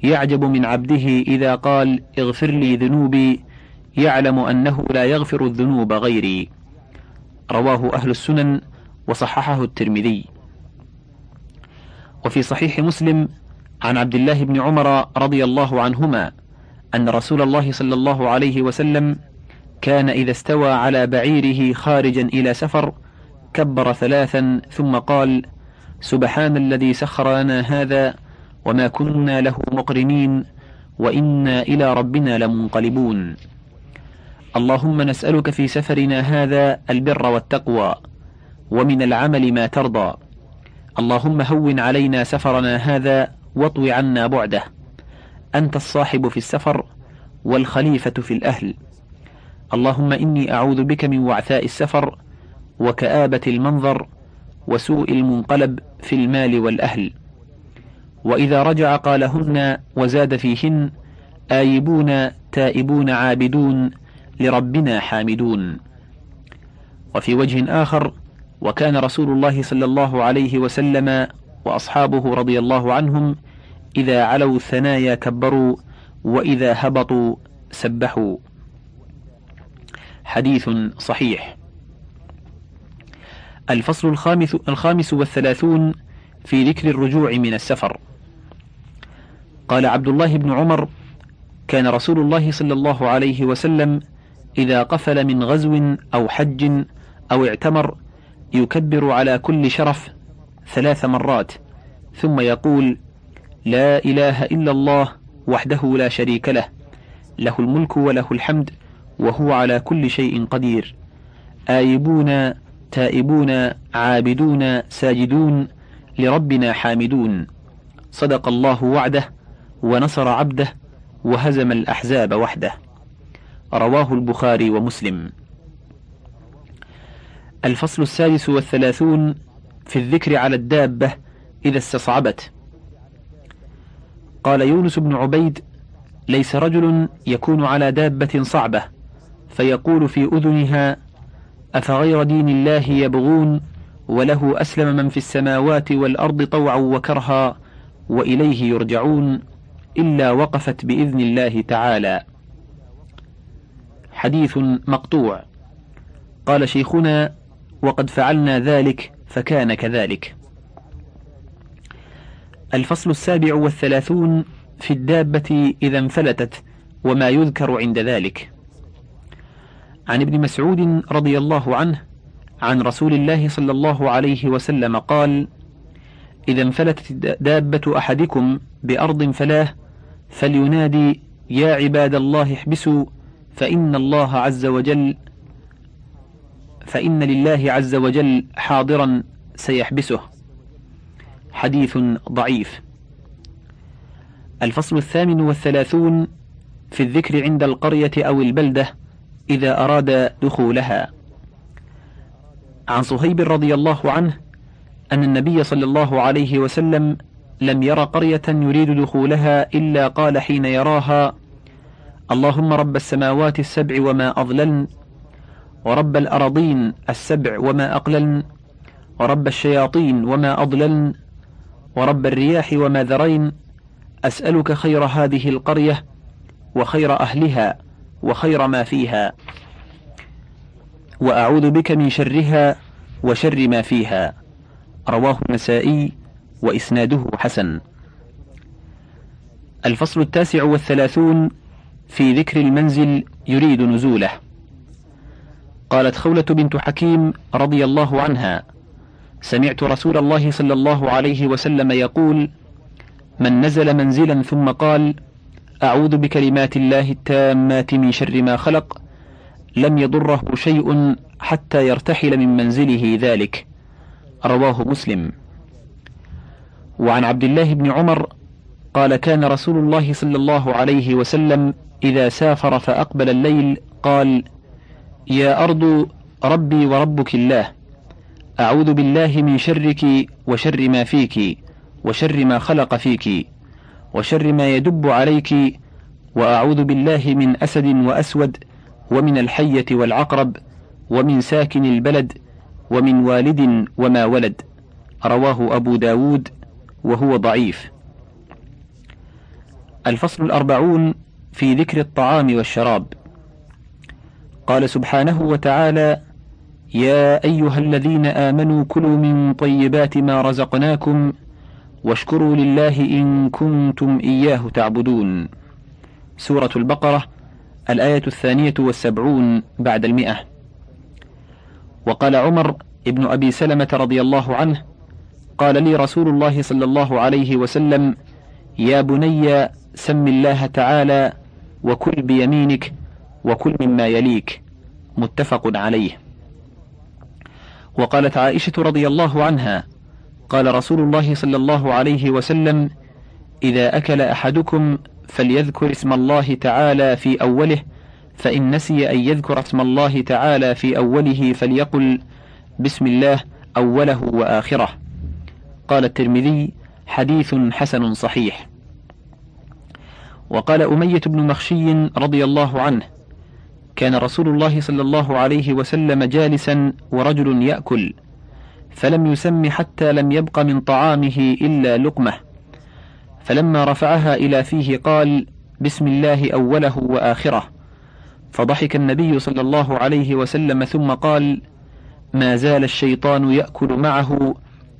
يعجب من عبده إذا قال اغفر لي ذنوبي يعلم أنه لا يغفر الذنوب غيري. رواه أهل السنن وصححه الترمذي. وفي صحيح مسلم عن عبد الله بن عمر رضي الله عنهما أن رسول الله صلى الله عليه وسلم كان إذا استوى على بعيره خارجا إلى سفر كبر ثلاثا ثم قال سبحان الذي سخر لنا هذا وما كنا له مقرنين وإنا إلى ربنا لمنقلبون. اللهم نسألك في سفرنا هذا البر والتقوى ومن العمل ما ترضى. اللهم هون علينا سفرنا هذا واطو عنا بعده. أنت الصاحب في السفر والخليفة في الأهل. اللهم إني أعوذ بك من وعثاء السفر وكآبة المنظر وسوء المنقلب في المال والأهل. وإذا رجع قالهن وزاد فيهن آيبون تائبون عابدون لربنا حامدون. وفي وجه آخر وكان رسول الله صلى الله عليه وسلم وأصحابه رضي الله عنهم إذا علوا الثنايا كبروا وإذا هبطوا سبحوا. حديث صحيح. الفصل الخامس, الخامس والثلاثون في ذكر الرجوع من السفر. قال عبد الله بن عمر كان رسول الله صلى الله عليه وسلم إذا قفل من غزو أو حج أو اعتمر يكبر على كل شرف ثلاث مرات ثم يقول لا إله إلا الله وحده لا شريك له له الملك وله الحمد وهو على كل شيء قدير. آيبون تائبون عابدون ساجدون لربنا حامدون. صدق الله وعده ونصر عبده وهزم الأحزاب وحده. رواه البخاري ومسلم. الفصل السادس والثلاثون في الذكر على الدابة إذا استصعبت. قال يونس بن عبيد ليس رجل يكون على دابة صعبة فيقول في أذنها أفغير دين الله يبغون وله أسلم من في السماوات والأرض طوعا وكرها وإليه يرجعون إلا وقفت بإذن الله تعالى. حديث مقطوع. قال شيخنا وقد فعلنا ذلك فكان كذلك. الفصل السابع والثلاثون في الدابة إذا انفلتت وما يذكر عند ذلك. عن ابن مسعود رضي الله عنه عن رسول الله صلى الله عليه وسلم قال إذا انفلتت دابة أحدكم بأرض فلاه فلينادي يا عباد الله احبسوا فإن الله عز وجل فإن لله عز وجل حاضرا سيحبسه حديث ضعيف. الفصل الثامن والثلاثون في الذكر عند القرية أو البلدة إذا أراد دخولها. عن صهيب رضي الله عنه أن النبي صلى الله عليه وسلم لم ير قرية يريد دخولها إلا قال حين يراها اللهم رب السماوات السبع وما أضللن ورب الأرضين السبع وما أقللن ورب الشياطين وما أضللن ورب الرياح وما ذرين أسألك خير هذه القرية وخير أهلها وخير ما فيها. وأعوذ بك من شرها وشر ما فيها. رواه النسائي وإسناده حسن. الفصل التاسع والثلاثون في ذكر المنزل يريد نزوله. قالت خولة بنت حكيم رضي الله عنها سمعت رسول الله صلى الله عليه وسلم يقول من نزل منزلا ثم قال أعوذ بكلمات الله التامات من شر ما خلق لم يضره شيء حتى يرتحل من منزله ذلك. رواه مسلم. وعن عبد الله بن عمر قال كان رسول الله صلى الله عليه وسلم إذا سافر فأقبل الليل قال يا أرض ربي وربك الله أعوذ بالله من شرك وشر ما فيك وشر ما خلق فيك. وشر ما يدب عليك وأعوذ بالله من أسد وأسود ومن الحية والعقرب ومن ساكن البلد ومن والد وما ولد. رواه أبو داود وهو ضعيف. الفصل الأربعون في ذكر الطعام والشراب. قال سبحانه وتعالى يا أيها الذين آمنوا كلوا من طيبات ما رزقناكم واشكروا لله إن كنتم إياه تعبدون. سورة البقرة الآية الثانية والسبعون بعد المئة. وقال عمر ابن أبي سلمة رضي الله عنه قال لي رسول الله صلى الله عليه وسلم يا بني سم الله تعالى وكل بيمينك وكل مما يليك. متفق عليه. وقالت عائشة رضي الله عنها قال رسول الله صلى الله عليه وسلم إذا أكل أحدكم فليذكر اسم الله تعالى في أوله فإن نسي أن يذكر اسم الله تعالى في أوله فليقل بسم الله أوله وآخره. قال الترمذي حديث حسن صحيح. وقال أمية بن مخشي رضي الله عنه كان رسول الله صلى الله عليه وسلم جالسا ورجل يأكل فلم يسم حتى لم يبق من طعامه إلا لقمة. فلما رفعها إلى فيه قال بسم الله أوله وآخره. فضحك النبي صلى الله عليه وسلم ثم قال ما زال الشيطان يأكل معه.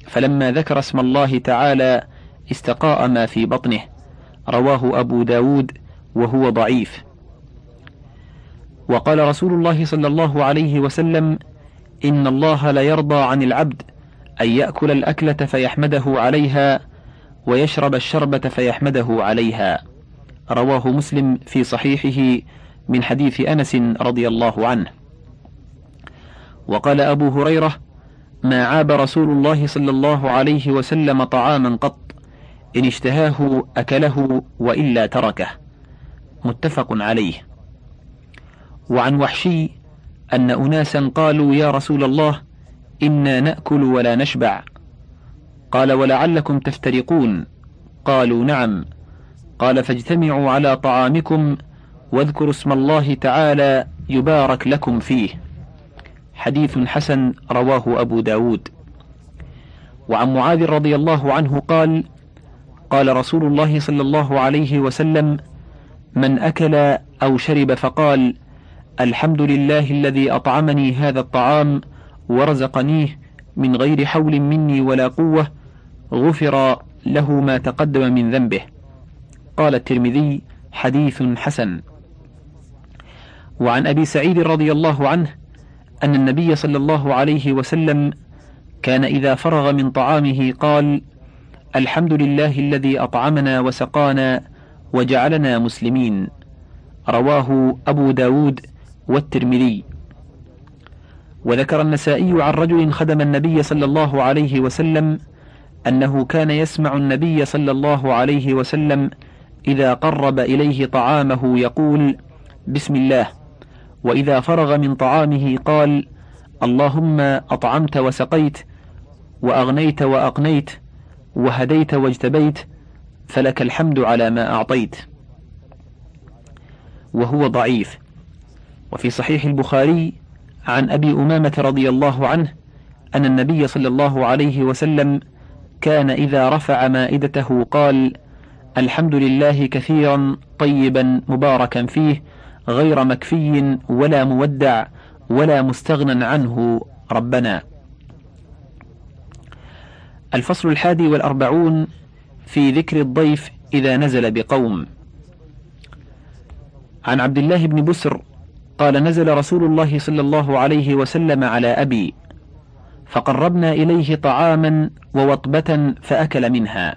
فلما ذكر اسم الله تعالى استقاء ما في بطنه. رواه أبو داود وهو ضعيف. وقال رسول الله صلى الله عليه وسلم إن الله ليرضى عن العبد أن يأكل الأكلة فيحمده عليها ويشرب الشربة فيحمده عليها. رواه مسلم في صحيحه من حديث أنس رضي الله عنه. وقال أبو هريرة ما عاب رسول الله صلى الله عليه وسلم طعاما قط إن اشتهاه أكله وإلا تركه. متفق عليه. وعن وحشي أن أناسا قالوا يا رسول الله إنا نأكل ولا نشبع. قال ولعلكم تفترقون. قالوا نعم. قال فاجتمعوا على طعامكم واذكروا اسم الله تعالى يبارك لكم فيه. حديث حسن رواه أبو داود. وعن معاذ رضي الله عنه قال قال رسول الله صلى الله عليه وسلم من أكل أو شرب فقال الحمد لله الذي أطعمني هذا الطعام ورزقنيه من غير حول مني ولا قوة غفر له ما تقدم من ذنبه. قال الترمذي حديث حسن. وعن أبي سعيد رضي الله عنه أن النبي صلى الله عليه وسلم كان إذا فرغ من طعامه قال الحمد لله الذي أطعمنا وسقانا وجعلنا مسلمين رواه أبو داود والترمذي. وذكر النسائي عن رجل خدم النبي صلى الله عليه وسلم أنه كان يسمع النبي صلى الله عليه وسلم إذا قرب إليه طعامه يقول بسم الله. وإذا فرغ من طعامه قال اللهم أطعمت وسقيت وأغنيت وأقنيت وهديت واجتبيت فلك الحمد على ما أعطيت. وهو ضعيف. وفي صحيح البخاري عن أبي أمامة رضي الله عنه أن النبي صلى الله عليه وسلم كان إذا رفع مائدته قال الحمد لله كثيرا طيبا مباركا فيه غير مكفي ولا مودع ولا مستغنى عنه ربنا. الفصل الحادي والأربعون في ذكر الضيف إذا نزل بقوم. عن عبد الله بن بسر قال نزل رسول الله صلى الله عليه وسلم على أبي فقربنا إليه طعاما ووطبة فأكل منها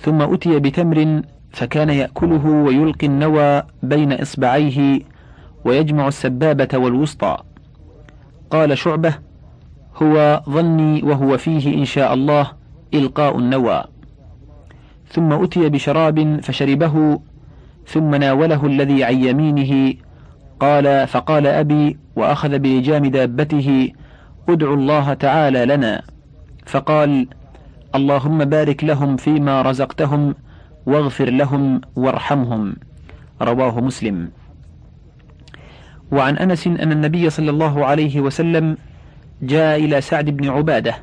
ثم أتي بتمر فكان يأكله ويلقي النوى بين إصبعيه ويجمع السبابة والوسطى. قال شعبة هو ظني وهو فيه إن شاء الله إلقاء النوى. ثم أتي بشراب فشربه ثم ناوله الذي عن يمينه قال فقال أبي وأخذ بلجام دابته ادعوا الله تعالى لنا. فقال اللهم بارك لهم فيما رزقتهم واغفر لهم وارحمهم. رواه مسلم. وعن أنس أن النبي صلى الله عليه وسلم جاء إلى سعد بن عبادة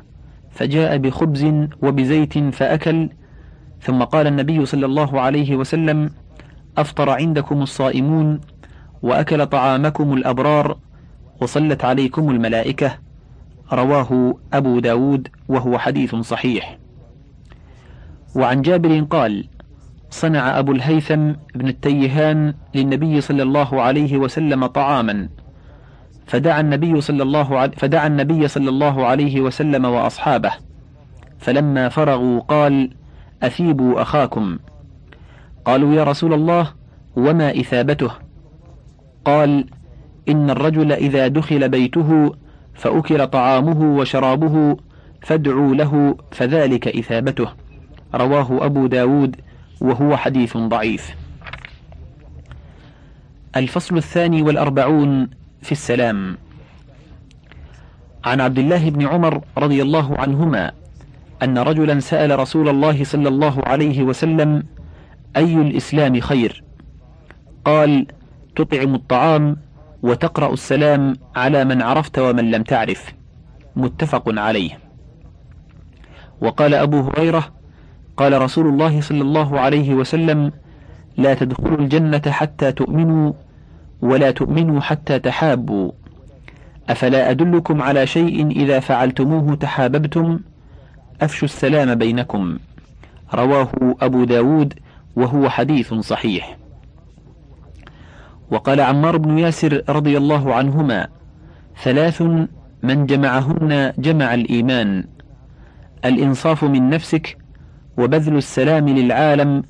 فجاء بخبز وبزيت فأكل ثم قال النبي صلى الله عليه وسلم أفطر عندكم الصائمون وأكل طعامكم الأبرار وصلت عليكم الملائكة. رواه أبو داود وهو حديث صحيح. وعن جابر قال صنع أبو الهيثم بن التيهان للنبي صلى الله عليه وسلم طعاما. فدعا النبي صلى الله عليه فدعا النبي صلى الله عليه وسلم وأصحابه. فلما فرغوا قال أثيبوا أخاكم. قالوا يا رسول الله وما إثابته؟ قال إن الرجل إذا دخل بيته فأكل طعامه وشرابه فادعوا له فذلك إثابته. رواه أبو داود وهو حديث ضعيف. الفصل الثاني والأربعون في السلام. عن عبد الله بن عمر رضي الله عنهما أن رجلا سأل رسول الله صلى الله عليه وسلم أي الإسلام خير؟ قال تطعم الطعام وتقرأ السلام على من عرفت ومن لم تعرف. متفق عليه. وقال أبو هريرة قال رسول الله صلى الله عليه وسلم لا تدخلوا الجنة حتى تؤمنوا ولا تؤمنوا حتى تحابوا. أفلا أدلكم على شيء إذا فعلتموه تحاببتم؟ أفشوا السلام بينكم. رواه أبو داود وهو حديث صحيح. وقال عمار بن ياسر رضي الله عنهما ثلاث من جمعهن جمع الإيمان الإنصاف من نفسك وبذل السلام للعالم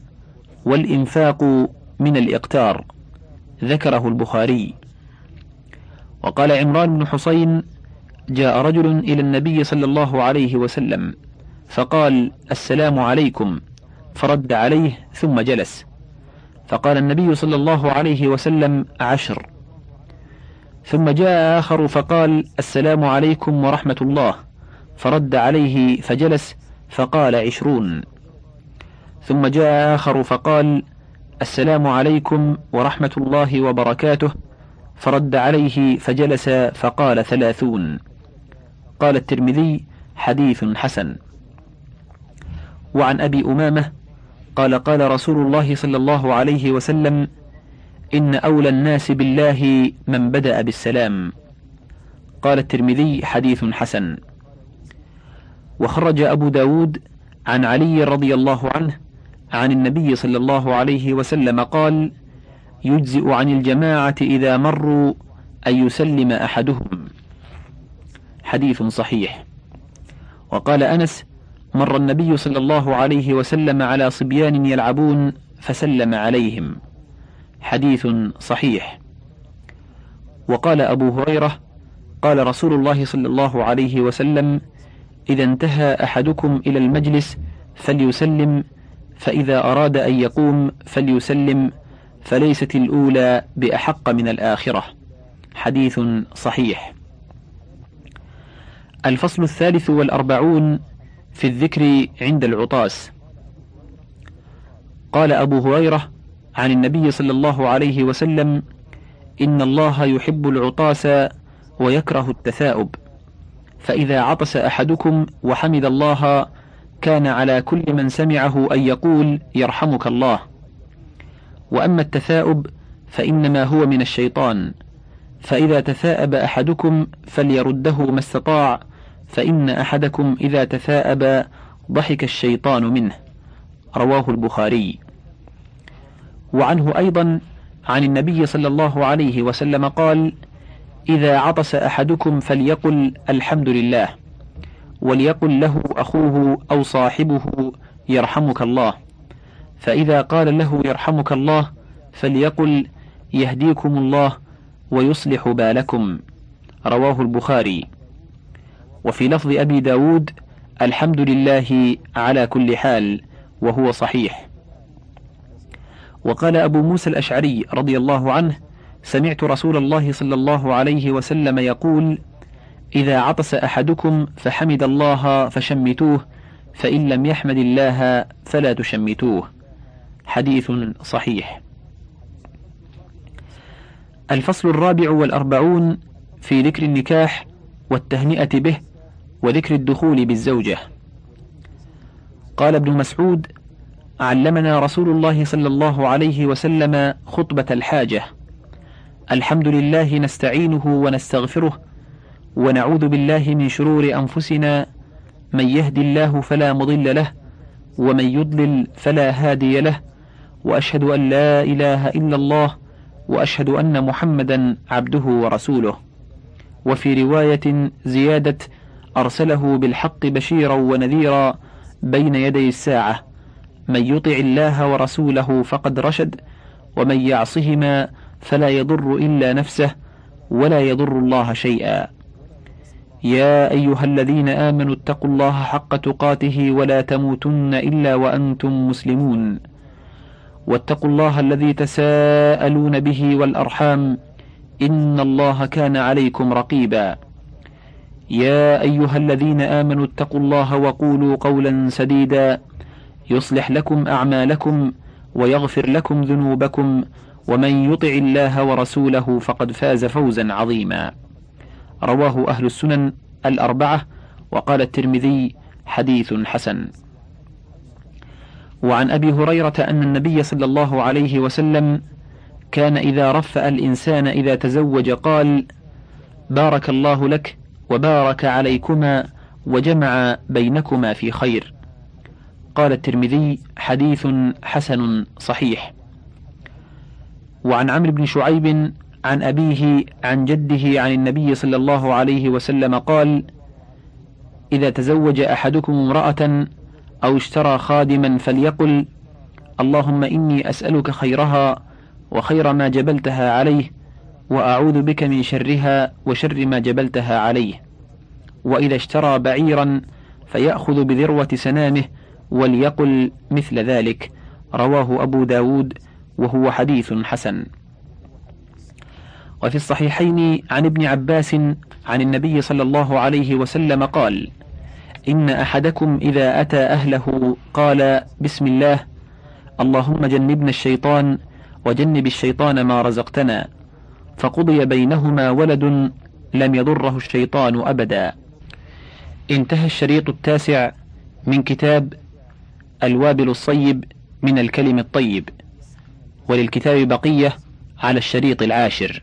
والإنفاق من الإقتار ذكره البخاري. وقال عمران بن حسين جاء رجل إلى النبي صلى الله عليه وسلم فقال السلام عليكم فرد عليه ثم جلس فقال النبي صلى الله عليه وسلم عشر. ثم جاء آخر فقال السلام عليكم ورحمة الله. فرد عليه فجلس فقال عشرون. ثم جاء آخر فقال السلام عليكم ورحمة الله وبركاته. فرد عليه فجلس فقال ثلاثون. قال الترمذي حديث حسن. وعن أبي أمامة قال قال رسول الله صلى الله عليه وسلم إن أولى الناس بالله من بدأ بالسلام. قال الترمذي حديث حسن. وخرج أبو داود عن علي رضي الله عنه عن النبي صلى الله عليه وسلم قال يجزئ عن الجماعة إذا مروا أن يسلم أحدهم. حديث صحيح. وقال أنس مر النبي صلى الله عليه وسلم على صبيان يلعبون فسلم عليهم. حديث صحيح. وقال أبو هريرة قال رسول الله صلى الله عليه وسلم إذا انتهى أحدكم إلى المجلس فليسلم فإذا أراد أن يقوم فليسلم فليست الأولى بأحق من الآخرة. حديث صحيح. الفصل الثالث والأربعون في الذكر عند العطاس. قال أبو هريرة عن النبي صلى الله عليه وسلم إن الله يحب العطاس ويكره التثاؤب. فإذا عطس أحدكم وحمد الله كان على كل من سمعه أن يقول يرحمك الله. وأما التثاؤب فإنما هو من الشيطان. فإذا تثاءب أحدكم فليرده ما استطاع فإن أحدكم إذا تثاءب ضحك الشيطان منه. رواه البخاري. وعنه أيضا عن النبي صلى الله عليه وسلم قال إذا عطس أحدكم فليقل الحمد لله وليقل له أخوه أو صاحبه يرحمك الله. فإذا قال له يرحمك الله فليقل يهديكم الله ويصلح بالكم. رواه البخاري. وفي لفظ أبي داود الحمد لله على كل حال وهو صحيح. وقال أبو موسى الأشعري رضي الله عنه سمعت رسول الله صلى الله عليه وسلم يقول إذا عطس أحدكم فحمد الله فشمتوه فإن لم يحمد الله فلا تشمتوه. حديث صحيح. الفصل الرابع والأربعون في ذكر النكاح والتهنئة به وذكر الدخول بالزوجة. قال ابن مسعود علمنا رسول الله صلى الله عليه وسلم خطبة الحاجة. الحمد لله نستعينه ونستغفره ونعوذ بالله من شرور أنفسنا. من يهد الله فلا مضل له ومن يضلل فلا هادي له. وأشهد أن لا إله إلا الله وأشهد أن محمدا عبده ورسوله. وفي رواية زيادة أرسله بالحق بشيرا ونذيرا بين يدي الساعة. من يطع الله ورسوله فقد رشد ومن يعصهما فلا يضر إلا نفسه ولا يضر الله شيئا. يا أيها الذين آمنوا اتقوا الله حق تقاته ولا تموتن إلا وأنتم مسلمون. واتقوا الله الذي تساءلون به والأرحام إن الله كان عليكم رقيبا. يا أيها الذين آمنوا اتقوا الله وقولوا قولا سديدا. يصلح لكم أعمالكم ويغفر لكم ذنوبكم. ومن يطع الله ورسوله فقد فاز فوزا عظيما. رواه أهل السنن الأربعة وقال الترمذي حديث حسن. وعن أبي هريرة أن النبي صلى الله عليه وسلم كان إذا رفأ الإنسان إذا تزوج قال بارك الله لك وبارك عليكما وجمع بينكما في خير. قال الترمذي حديث حسن صحيح. وعن عمرو بن شعيب عن أبيه عن جده عن النبي صلى الله عليه وسلم قال إذا تزوج أحدكم امرأة أو اشترى خادما فليقل اللهم إني أسألك خيرها وخير ما جبلتها عليه وأعوذ بك من شرها وشر ما جبلتها عليه. وإذا اشترى بعيرا فيأخذ بذروة سنامه وليقل مثل ذلك. رواه أبو داود وهو حديث حسن. وفي الصحيحين عن ابن عباس عن النبي صلى الله عليه وسلم قال إن أحدكم إذا أتى أهله قال بسم الله اللهم جنبنا الشيطان وجنب الشيطان ما رزقتنا. فقضي بينهما ولد لم يضره الشيطان أبدا. انتهى الشريط التاسع من كتاب الوابل الصيب من الكلم الطيب وللكتاب بقية على الشريط العاشر.